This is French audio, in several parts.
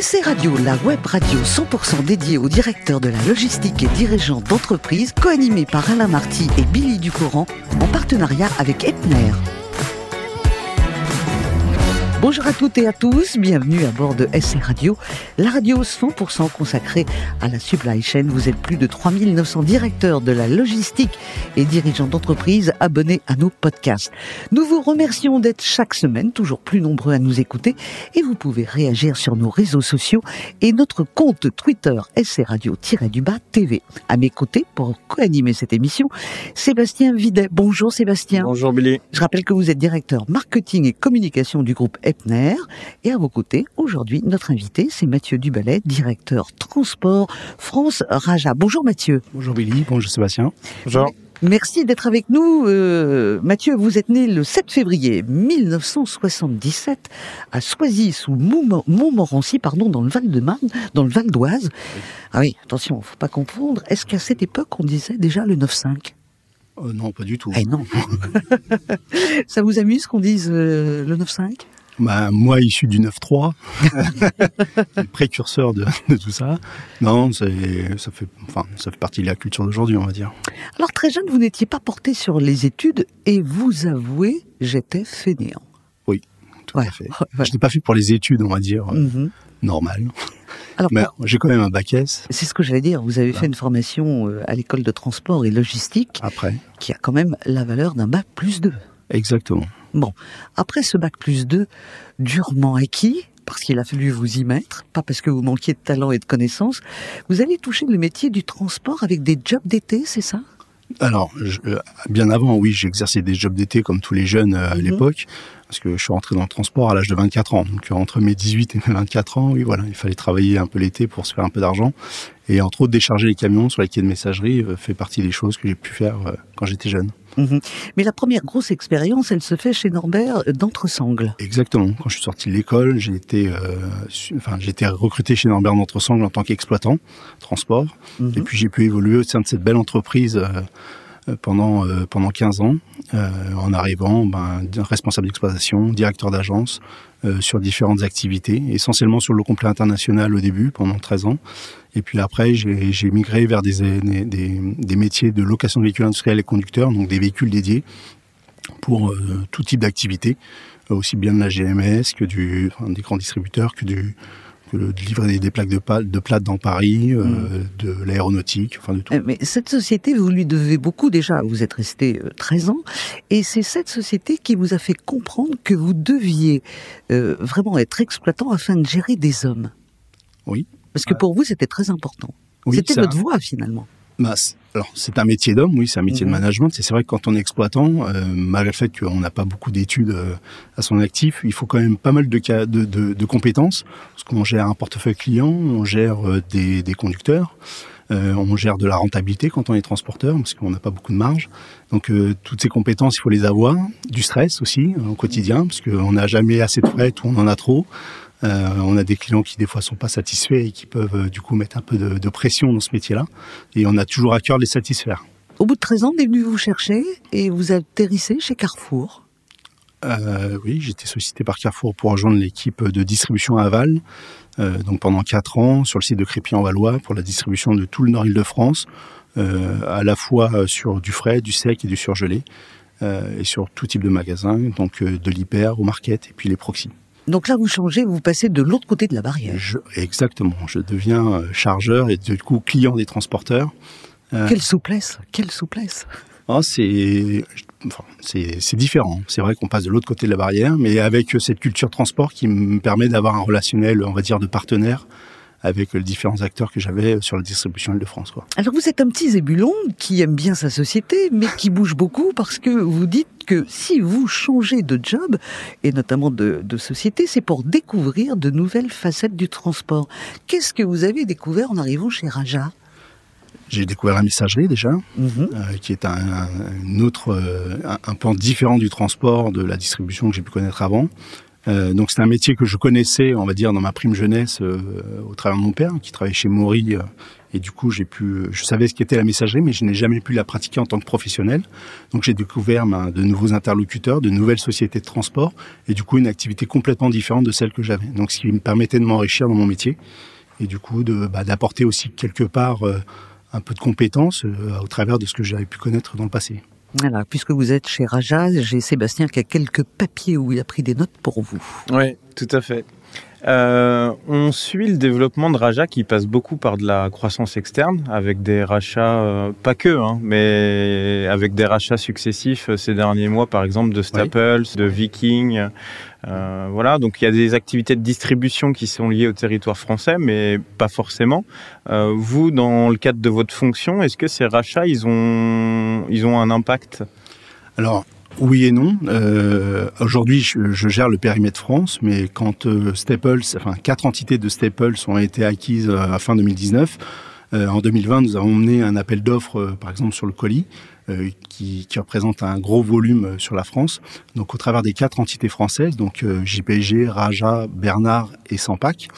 SC Radio, la web radio 100% dédiée aux directeurs de la logistique et dirigeants d'entreprise, co-animée par Alain Marty et Billy Ducourant, en partenariat avec Epner. Bonjour à toutes et à tous, bienvenue à bord de SC Radio, la radio 100% consacrée à la supply chain. Vous êtes plus de 3900 directeurs de la logistique et dirigeants d'entreprise abonnés à nos podcasts. Nous vous remercions d'être chaque semaine toujours plus nombreux à nous écouter et vous pouvez réagir sur nos réseaux sociaux et notre compte Twitter SC Radio-du-bas TV. À mes côtés, pour co-animer cette émission, Sébastien Videt. Bonjour Sébastien. Bonjour Billy. Je rappelle que vous êtes directeur marketing et communication du groupe Epner. Et à vos côtés, aujourd'hui, notre invité, c'est Mathieu Dubalet, directeur transport France Raja. Bonjour Mathieu. Bonjour Billy, bonjour Sébastien. Bonjour. Merci d'être avec nous. Euh, Mathieu, vous êtes né le 7 février 1977 à Soisy, sous Montmorency, pardon, dans le Val-de-Marne, dans le Val d'Oise. Ah oui, attention, faut pas confondre. Est-ce qu'à cette époque, on disait déjà le 9-5 euh, Non, pas du tout. Eh non. Ça vous amuse qu'on dise euh, le 9-5 bah, moi, issu du 9-3, précurseur de, de, tout ça. Non, ça fait, enfin, ça fait partie de la culture d'aujourd'hui, on va dire. Alors, très jeune, vous n'étiez pas porté sur les études et vous avouez, j'étais fainéant. Oui, tout à fait. Je n'ai pas fait pour les études, on va dire, mm normal. Alors, Mais j'ai quand même un bac S. C'est ce que j'allais dire. Vous avez fait une formation euh, à l'école de transport et logistique. Après. Qui a quand même la valeur d'un bac plus 2. Exactement. Bon, après ce bac plus 2, durement acquis, parce qu'il a fallu vous y mettre, pas parce que vous manquiez de talent et de connaissances, vous allez toucher le métier du transport avec des jobs d'été, c'est ça? Alors, euh, bien avant, oui, exercé des jobs d'été comme tous les jeunes euh, à mhm. l'époque, parce que je suis rentré dans le transport à l'âge de 24 ans. Donc, entre mes 18 et mes 24 ans, oui, voilà, il fallait travailler un peu l'été pour se faire un peu d'argent. Et entre autres, décharger les camions sur les quais de messagerie euh, fait partie des choses que j'ai pu faire quand j'étais jeune. Mhm. Mais la première grosse expérience, elle se fait chez Norbert d'Entresangles. Exactement. Quand je suis sorti de l'école, j'ai été, euh, enfin, j'ai été recruté chez Norbert d'Entresangles en tant qu'exploitant transport. Mhm. Et puis j'ai pu évoluer au sein de cette belle entreprise. Euh, pendant euh, pendant 15 ans euh, en arrivant ben, responsable d'exploitation, directeur d'agence euh, sur différentes activités, essentiellement sur le complet international au début pendant 13 ans. Et puis après, j'ai migré vers des, métiers de location de véhicules industriels et conducteurs, donc des véhicules dédiés pour euh, tout type d'activité, aussi bien de la GMS que des grands distributeurs, que du, de livrer des plaques de, de plate dans Paris, euh, mm. de l'aéronautique, enfin de tout. Euh, mais cette société, vous lui devez beaucoup déjà. Vous êtes resté 13 ans, et c'est cette société qui vous a fait comprendre que vous deviez vraiment être exploitant afin de gérer des hommes. Oui. Parce que pour vous, c'était très important. c'était votre voie finalement. Bah, alors, c'est un métier d'homme, oui, c'est un métier de mhm. management. C'est vrai que quand on est exploitant, euh, malgré le fait qu'on n'a pas beaucoup d'études euh, à son actif, il faut quand même pas mal de, de, de, de compétences, parce qu'on gère un portefeuille client, on gère euh, des, des, conducteurs, on gère de la rentabilité quand on est transporteur, parce qu'on n'a pas beaucoup de marge. Donc, toutes ces compétences, il faut les avoir. Du stress aussi, au quotidien, parce qu'on n'a jamais assez de frais, ou on en a trop. Euh, on a des clients qui des fois sont pas satisfaits et qui peuvent euh, du coup mettre un peu de, pression dans ce métier-là. Et on a toujours à cœur de les satisfaire. Au bout de 13 ans, vous êtes venu vous chercher et vous atterrissez chez Carrefour. Euh, oui, j'ai été sollicité par Carrefour pour rejoindre l'équipe de distribution aval. Euh, donc pendant 4 ans sur le site de Crépy-en-Valois pour la distribution de tout le nord Île-de-France, euh, à la fois sur du frais, du sec et du surgelé, et sur tout type de magasins, donc de l'hyper au market et puis les proxys. Donc là, vous changez, vous passez de l'autre côté de la barrière. exactement. Je deviens euh, chargeur et du coup client des transporteurs. Euh, quelle souplesse, quelle souplesse. Oh, c'est enfin, c'est différent. C'est vrai qu'on passe de l'autre côté de la barrière, mais avec cette culture transport qui me permet d'avoir un relationnel, on va dire, de partenaire avec les différents acteurs que j'avais sur la distribution Île-de-France. Alors vous êtes un petit zébulon qui aime bien sa société, mais qui bouge beaucoup parce que vous dites que si vous changez de job, et notamment de, société, c'est pour découvrir de nouvelles facettes du transport. Qu'est-ce que vous avez découvert en arrivant chez Raja? J'ai découvert la messagerie déjà, mhm. euh, qui est un, autre, euh, un, point différent du transport, de la distribution que j'ai pu connaître avant. Donc c'est un métier que je connaissais, on va dire, dans ma prime jeunesse au travers de mon père, qui travaillait chez Maury et du coup, j'ai pu, je savais ce qu'était la messagerie, mais je n'ai jamais pu la pratiquer en tant que professionnel. Donc, j'ai découvert ben, de nouveaux interlocuteurs, de nouvelles sociétés de transport, et du coup, une activité complètement différente de celle que j'avais. Donc, ce qui me permettait de m'enrichir dans mon métier, et du coup, bah, d'apporter aussi quelque part euh, un peu de compétences euh, au travers de ce que j'avais pu connaître dans le passé. Voilà, puisque vous êtes chez Raja, j'ai Sébastien qui a quelques papiers où il a pris des notes pour vous. Oui, tout à fait. Euh, on suit le développement de Raja qui passe beaucoup par de la croissance externe, avec des rachats, euh, pas que, hein, mais avec des rachats successifs euh, ces derniers mois, par exemple de Staples, de Viking. voilà, donc il y a des activités de distribution qui sont liées au territoire français, mais pas forcément. vous, dans le cadre de votre fonction, est-ce que ces rachats, ils ont, ils ont un impact? Alors, oui et non. Euh, Aujourd'hui, je, gère le périmètre France, mais quand euh, Staples, enfin quatre entités de Staples ont été acquises euh, à fin 2019, euh, en 2020, nous avons mené un appel d'offres, par exemple sur le colis, qui, qui, représente un gros volume sur la France. Donc, au travers des quatre entités françaises, donc JPG, Raja, Bernard et Sampac,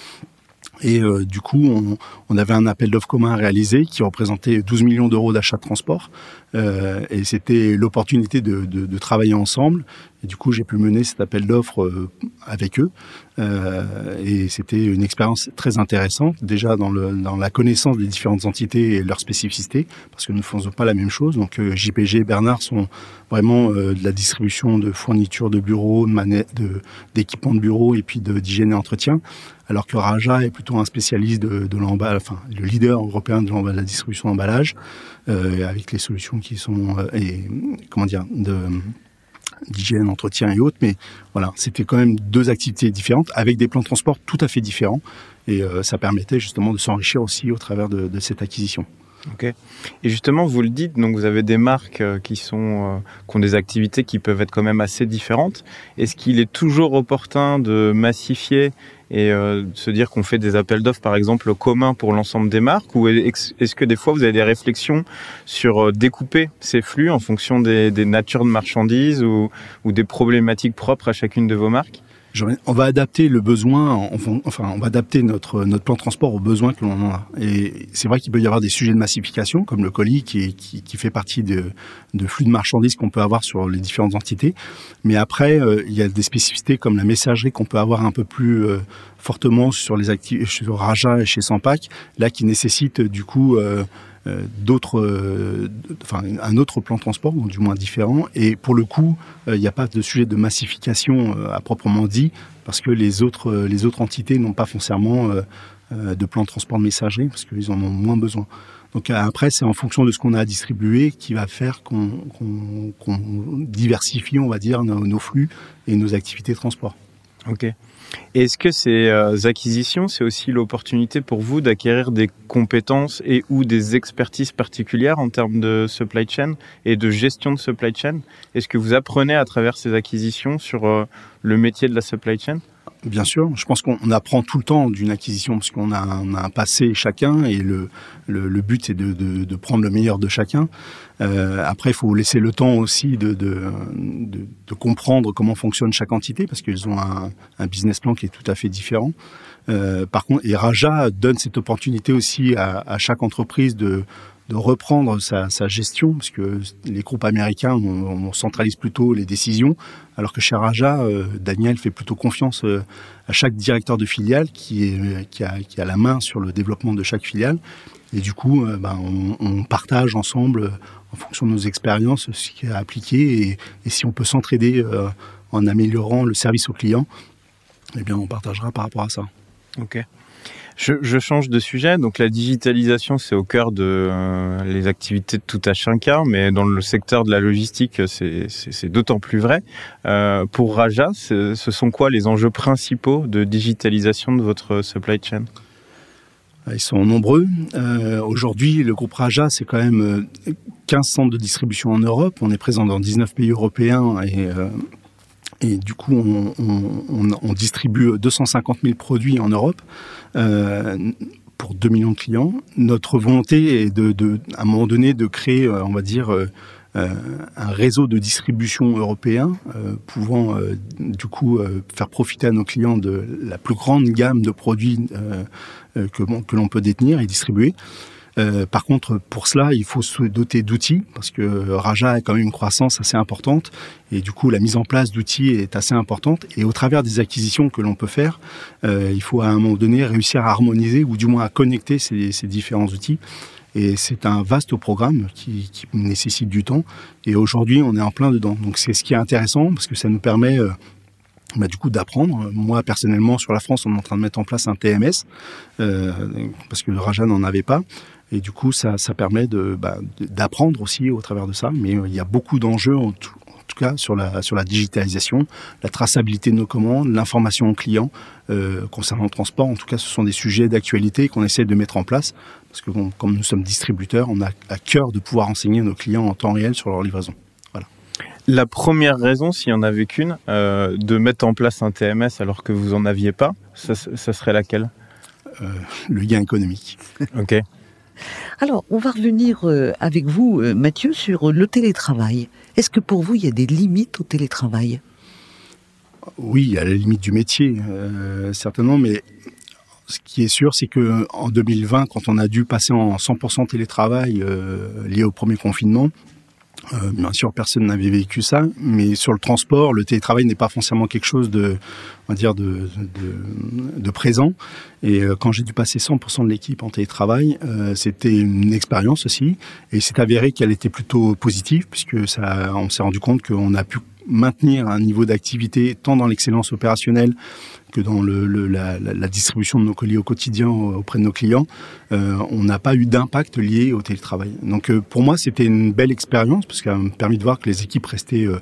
et euh, du coup, on, avait un appel d'offres commun à réaliser qui représentait 12 millions d'euros d'achat de transport. Euh, et c'était l'opportunité de, de, de, travailler ensemble. Et du coup, j'ai pu mener cet appel d'offres euh, avec eux. Euh, et c'était une expérience très intéressante, déjà dans, le, dans, la connaissance des différentes entités et leurs spécificités, parce que nous ne faisons pas la même chose. Donc, JPG et Bernard sont vraiment de la distribution de fournitures de bureaux, d'équipements de, de bureau et puis d'hygiène et entretien alors que Raja est plutôt un spécialiste de, de l'emballage, enfin le leader européen de, la distribution d'emballage, euh, avec les solutions qui sont euh, et comment dire de d'hygiène, entretien et autres. Mais voilà, c'était quand même deux activités différentes avec des plans de transport tout à fait différents et euh, ça permettait justement de s'enrichir aussi au travers de, de cette acquisition. Ok. Et justement, vous le dites, donc vous avez des marques euh, qui sont euh, qui ont des activités qui peuvent être quand même assez différentes. Est-ce qu'il est toujours opportun de massifier et euh, se dire qu'on fait des appels d'offres, par exemple, communs pour l'ensemble des marques? Ou est-ce que des fois, vous avez des réflexions sur euh, découper ces flux en fonction des, des natures de marchandises ou, ou des problématiques propres à chacune de vos marques? On va adapter le besoin, enfin, on va adapter notre notre plan de transport aux besoins que l'on a. Et c'est vrai qu'il peut y avoir des sujets de massification, comme le colis, qui, qui, qui fait partie de, de flux de marchandises qu'on peut avoir sur les différentes entités. Mais après, euh, il y a des spécificités comme la messagerie qu'on peut avoir un peu plus euh, fortement sur les actifs, sur Raja et chez Sampac, là qui nécessite du coup euh, euh, euh, un autre plan de transport ou du moins différent. Et pour le coup, euh, il n'y a pas de sujet de massification à proprement dit parce que les autres les autres entités n'ont pas foncièrement de plan de transport de messagerie parce qu'ils en ont moins besoin. Donc après, c'est en fonction de ce qu'on a à distribuer qui va faire qu'on diversifie, on va dire, nos, nos flux et nos activités de transport. Ok. Est-ce que ces euh, acquisitions, c'est aussi l'opportunité pour vous d'acquérir des compétences et ou des expertises particulières en termes de supply chain et de gestion de supply chain? Est-ce que vous apprenez à travers ces acquisitions sur euh, le métier de la supply chain? Bien sûr, je pense qu'on apprend tout le temps d'une acquisition parce qu'on a, a, un passé chacun et le, le, le but c'est de, de, de, prendre le meilleur de chacun. Euh, après, il faut laisser le temps aussi de, de, de, comprendre comment fonctionne chaque entité parce qu'ils ont un, un, business plan qui est tout à fait différent. Euh, par contre, et Raja donne cette opportunité aussi à, à chaque entreprise de, de reprendre sa, gestion, parce que les groupes américains, on, centralise plutôt les décisions, alors que chez Raja, euh, Daniel fait plutôt confiance euh, à chaque directeur de filiale qui, est, qui, a, la main sur le développement de chaque filiale. Et du coup, euh, ben, on, on, partage ensemble, en fonction de nos expériences, ce qui est appliqué, et, et si on peut s'entraider en améliorant le service au client, eh bien, on partagera par rapport à ça. Ok. Je, je, change de sujet. Donc la digitalisation, c'est au cœur de euh, les activités de tout à chacun, mais dans le secteur de la logistique, c'est d'autant plus vrai. Euh, pour Raja, ce sont quoi les enjeux principaux de digitalisation de votre supply chain? Ils sont nombreux. Euh, Aujourd'hui, le groupe Raja, c'est quand même 15 euh, centres de distribution en Europe. On est présent dans 19 pays européens et euh, et du coup, on, on, on, distribue 250 000 produits en Europe euh, pour 2 millions de clients. Notre volonté est de, de, à un moment donné, de créer, euh, on va dire, euh, un réseau de distribution européen pouvant du coup faire profiter à nos clients de la plus grande gamme de produits que, que l'on peut détenir et distribuer. Euh, par contre, pour cela, il faut se doter d'outils parce que Raja a quand même une croissance assez importante et du coup, la mise en place d'outils est assez importante. Et au travers des acquisitions que l'on peut faire, euh, il faut à un moment donné réussir à harmoniser ou du moins à connecter ces, différents outils. Et c'est un vaste programme qui, nécessite du temps. Et aujourd'hui, on est en plein dedans. Donc c'est ce qui est intéressant parce que ça nous permet euh, bah, du coup d'apprendre. Moi personnellement sur la France, on est en train de mettre en place un TMS parce que Raja n'en avait pas. Et du coup, ça, ça permet de, bah, d'apprendre aussi au travers de ça. Mais euh, il y a beaucoup d'enjeux, en tout, cas, sur la, sur la digitalisation, la traçabilité de nos commandes, l'information aux clients euh, concernant le transport. En tout cas, ce sont des sujets d'actualité qu'on essaie de mettre en place. Parce que comme nous sommes distributeurs, on a à cœur de pouvoir enseigner nos clients en temps réel sur leur livraison. Voilà. La première raison, s'il y en avait qu'une, euh, de mettre en place un TMS alors que vous en aviez pas, ça, ça serait laquelle? Euh, Le gain économique. ok. Alors, on va revenir euh, avec vous, euh, Mathieu, sur le télétravail. Est-ce que pour vous, il y a des limites au télétravail? Oui, il y a la limite du métier, euh, certainement, mais ce qui est sûr, c'est que en 2020, quand on a dû passer en 100% télétravail lié au premier confinement, euh, bien sûr, personne n'avait vécu ça, mais sur le transport, le télétravail n'est pas forcément quelque chose de, on va dire, de, de, de présent. Et euh, quand j'ai dû passer 100% de l'équipe en télétravail, euh, c'était une expérience aussi, et c'est avéré qu'elle était plutôt positive, puisque ça, on s'est rendu compte qu'on a pu maintenir un niveau d'activité tant dans l'excellence opérationnelle que dans la, distribution de nos colis au quotidien auprès de nos clients, euh, on n'a pas eu d'impact lié au télétravail. Donc euh, pour moi, c'était une belle expérience parce qu'elle m'a permis de voir que les équipes restaient euh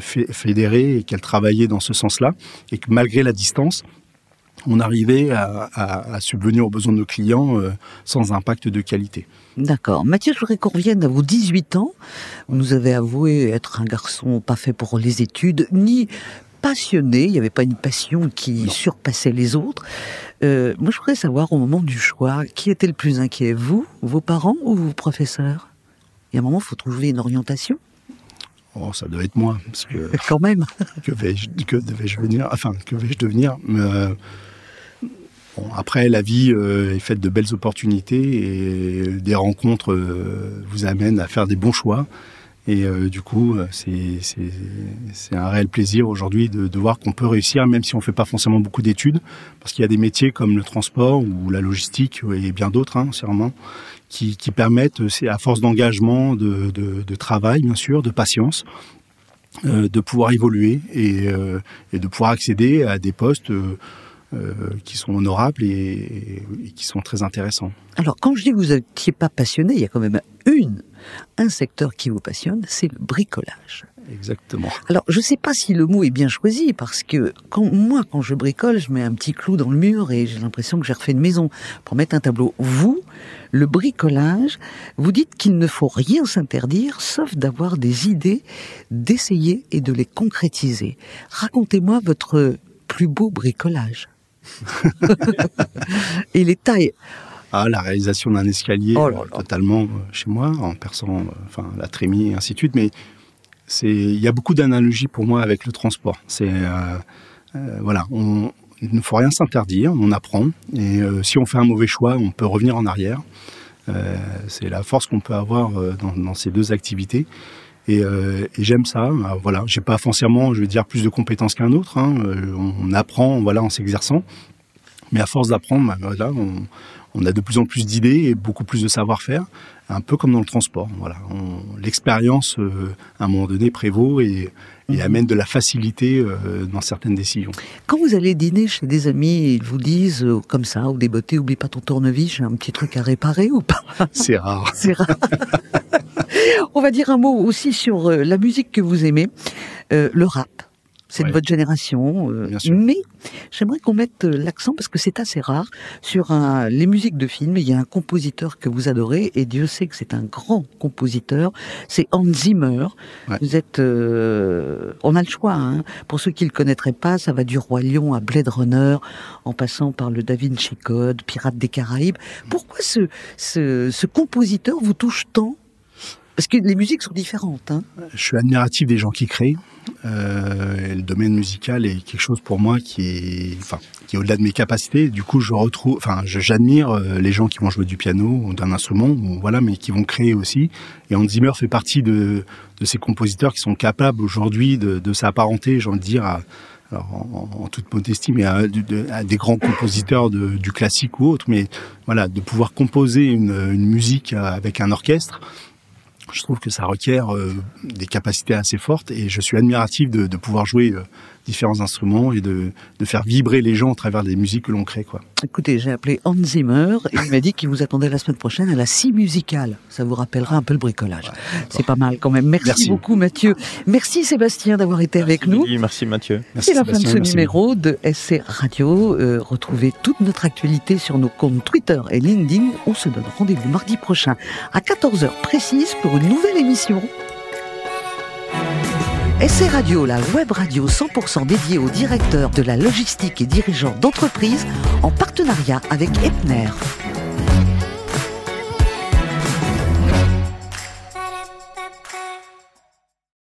fédérées et qu'elles travaillaient dans ce sens-là et que malgré la distance, on arrivait à, à, à subvenir aux besoins de nos clients euh, sans impact de qualité. D'accord. Mathieu, je voudrais qu'on revienne à vos 18 ans. Vous nous avez avoué être un garçon pas fait pour les études, ni passionné, il n'y avait pas une passion qui surpassait les autres. Euh, moi, je voudrais savoir au moment du choix, qui était le plus inquiet, vous, vos parents ou vos professeurs? Il y a un moment, il faut trouver une orientation. Oh, ça doit être moi, parce que quand même. que vais-je que devais-je devenir Enfin, que vais-je devenir? Euh, Après, la vie euh, est faite de belles opportunités et des rencontres euh, vous amènent à faire des bons choix. Et euh, du coup, c'est un réel plaisir aujourd'hui de, voir qu'on peut réussir, même si on ne fait pas forcément beaucoup d'études, parce qu'il y a des métiers comme le transport ou la logistique et bien d'autres, hein, sûrement, qui, permettent, à force d'engagement, de, travail, bien sûr, de patience, de pouvoir évoluer et, de pouvoir accéder à des postes euh, qui sont honorables et, et, qui sont très intéressants. Alors, quand je dis que vous n'étiez pas passionné, il y a quand même une, un secteur qui vous passionne, c'est le bricolage. Exactement. Alors, je ne sais pas si le mot est bien choisi, parce que quand, moi, quand je bricole, je mets un petit clou dans le mur et j'ai l'impression que j'ai refait une maison pour mettre un tableau. Vous, le bricolage, vous dites qu'il ne faut rien s'interdire, sauf d'avoir des idées, d'essayer et de les concrétiser. Racontez-moi votre plus beau bricolage. et les tailles. Ah, la réalisation d'un escalier oh là là. totalement euh, chez moi, en perçant euh, enfin, la trémie et ainsi de suite. Mais il y a beaucoup d'analogies pour moi avec le transport. C'est, euh, euh, voilà, on, il ne faut rien s'interdire, on apprend. Et euh, si on fait un mauvais choix, on peut revenir en arrière. Euh, c'est la force qu'on peut avoir dans, dans, ces deux activités. Et, euh, et j'aime ça. Voilà, j'ai pas forcément, je veux dire, plus de compétences qu'un autre. Hein. On, on, apprend, voilà, en s'exerçant. Mais à force d'apprendre, bah, voilà, on, on, a de plus en plus d'idées et beaucoup plus de savoir-faire, un peu comme dans le transport. Voilà, l'expérience, euh, à un moment donné, prévaut et, et mmh. amène de la facilité euh, dans certaines décisions. Quand vous allez dîner chez des amis, ils vous disent euh, comme ça, ou des beautés, oublie pas ton tournevis, j'ai un petit truc à réparer ou pas? C'est rare. C'est rare. On va dire un mot aussi sur euh, la musique que vous aimez, euh, le rap. C'est ouais. de votre génération, euh, mais j'aimerais qu'on mette euh, l'accent parce que c'est assez rare sur un, les musiques de films. Il y a un compositeur que vous adorez et Dieu sait que c'est un grand compositeur. C'est Hans Zimmer. Ouais. Vous êtes, euh, on a le choix. Hein. Pour ceux qui le connaîtraient pas, ça va du roi Lion à Blade Runner, en passant par le Da Vinci Code, Pirates des Caraïbes. Pourquoi ce, ce, ce compositeur vous touche tant? Parce que les musiques sont différentes. Hein. Je suis admiratif des gens qui créent. Euh, le domaine musical est quelque chose pour moi qui est, enfin, qui est au-delà de mes capacités. Du coup, je retrouve, enfin, j'admire euh, les gens qui vont jouer du piano ou d'un instrument, ou, voilà, mais qui vont créer aussi. Et Hans Zimmer fait partie de, de ces compositeurs qui sont capables aujourd'hui de, de s'apparenter, j'ai envie de dire, à, en, toute modestie, mais à, des grands compositeurs du classique ou autre, mais voilà, de pouvoir composer une, une musique avec un orchestre, je trouve que ça requiert euh, des capacités assez fortes et je suis admiratif de, pouvoir jouer euh, différents instruments et de, de, faire vibrer les gens à travers des musiques que l'on crée. Quoi. Écoutez, j'ai appelé Hans Zimmer et il m'a dit qu'il vous attendait la semaine prochaine à la scie musicale. Ça vous rappellera un peu le bricolage. C'est pas mal quand même. Merci, beaucoup Mathieu. Merci Sébastien d'avoir été avec nous. Merci Mathieu. C'est la fin de ce numéro de SC Radio. Euh, retrouvez toute notre actualité sur nos comptes Twitter et LinkedIn. On se donne rendez-vous mardi prochain à 14h précise pour une nouvelle émission. SC Radio, la web radio 100% dédiée aux directeurs de la logistique et dirigeants d'entreprise en partenariat avec Epner.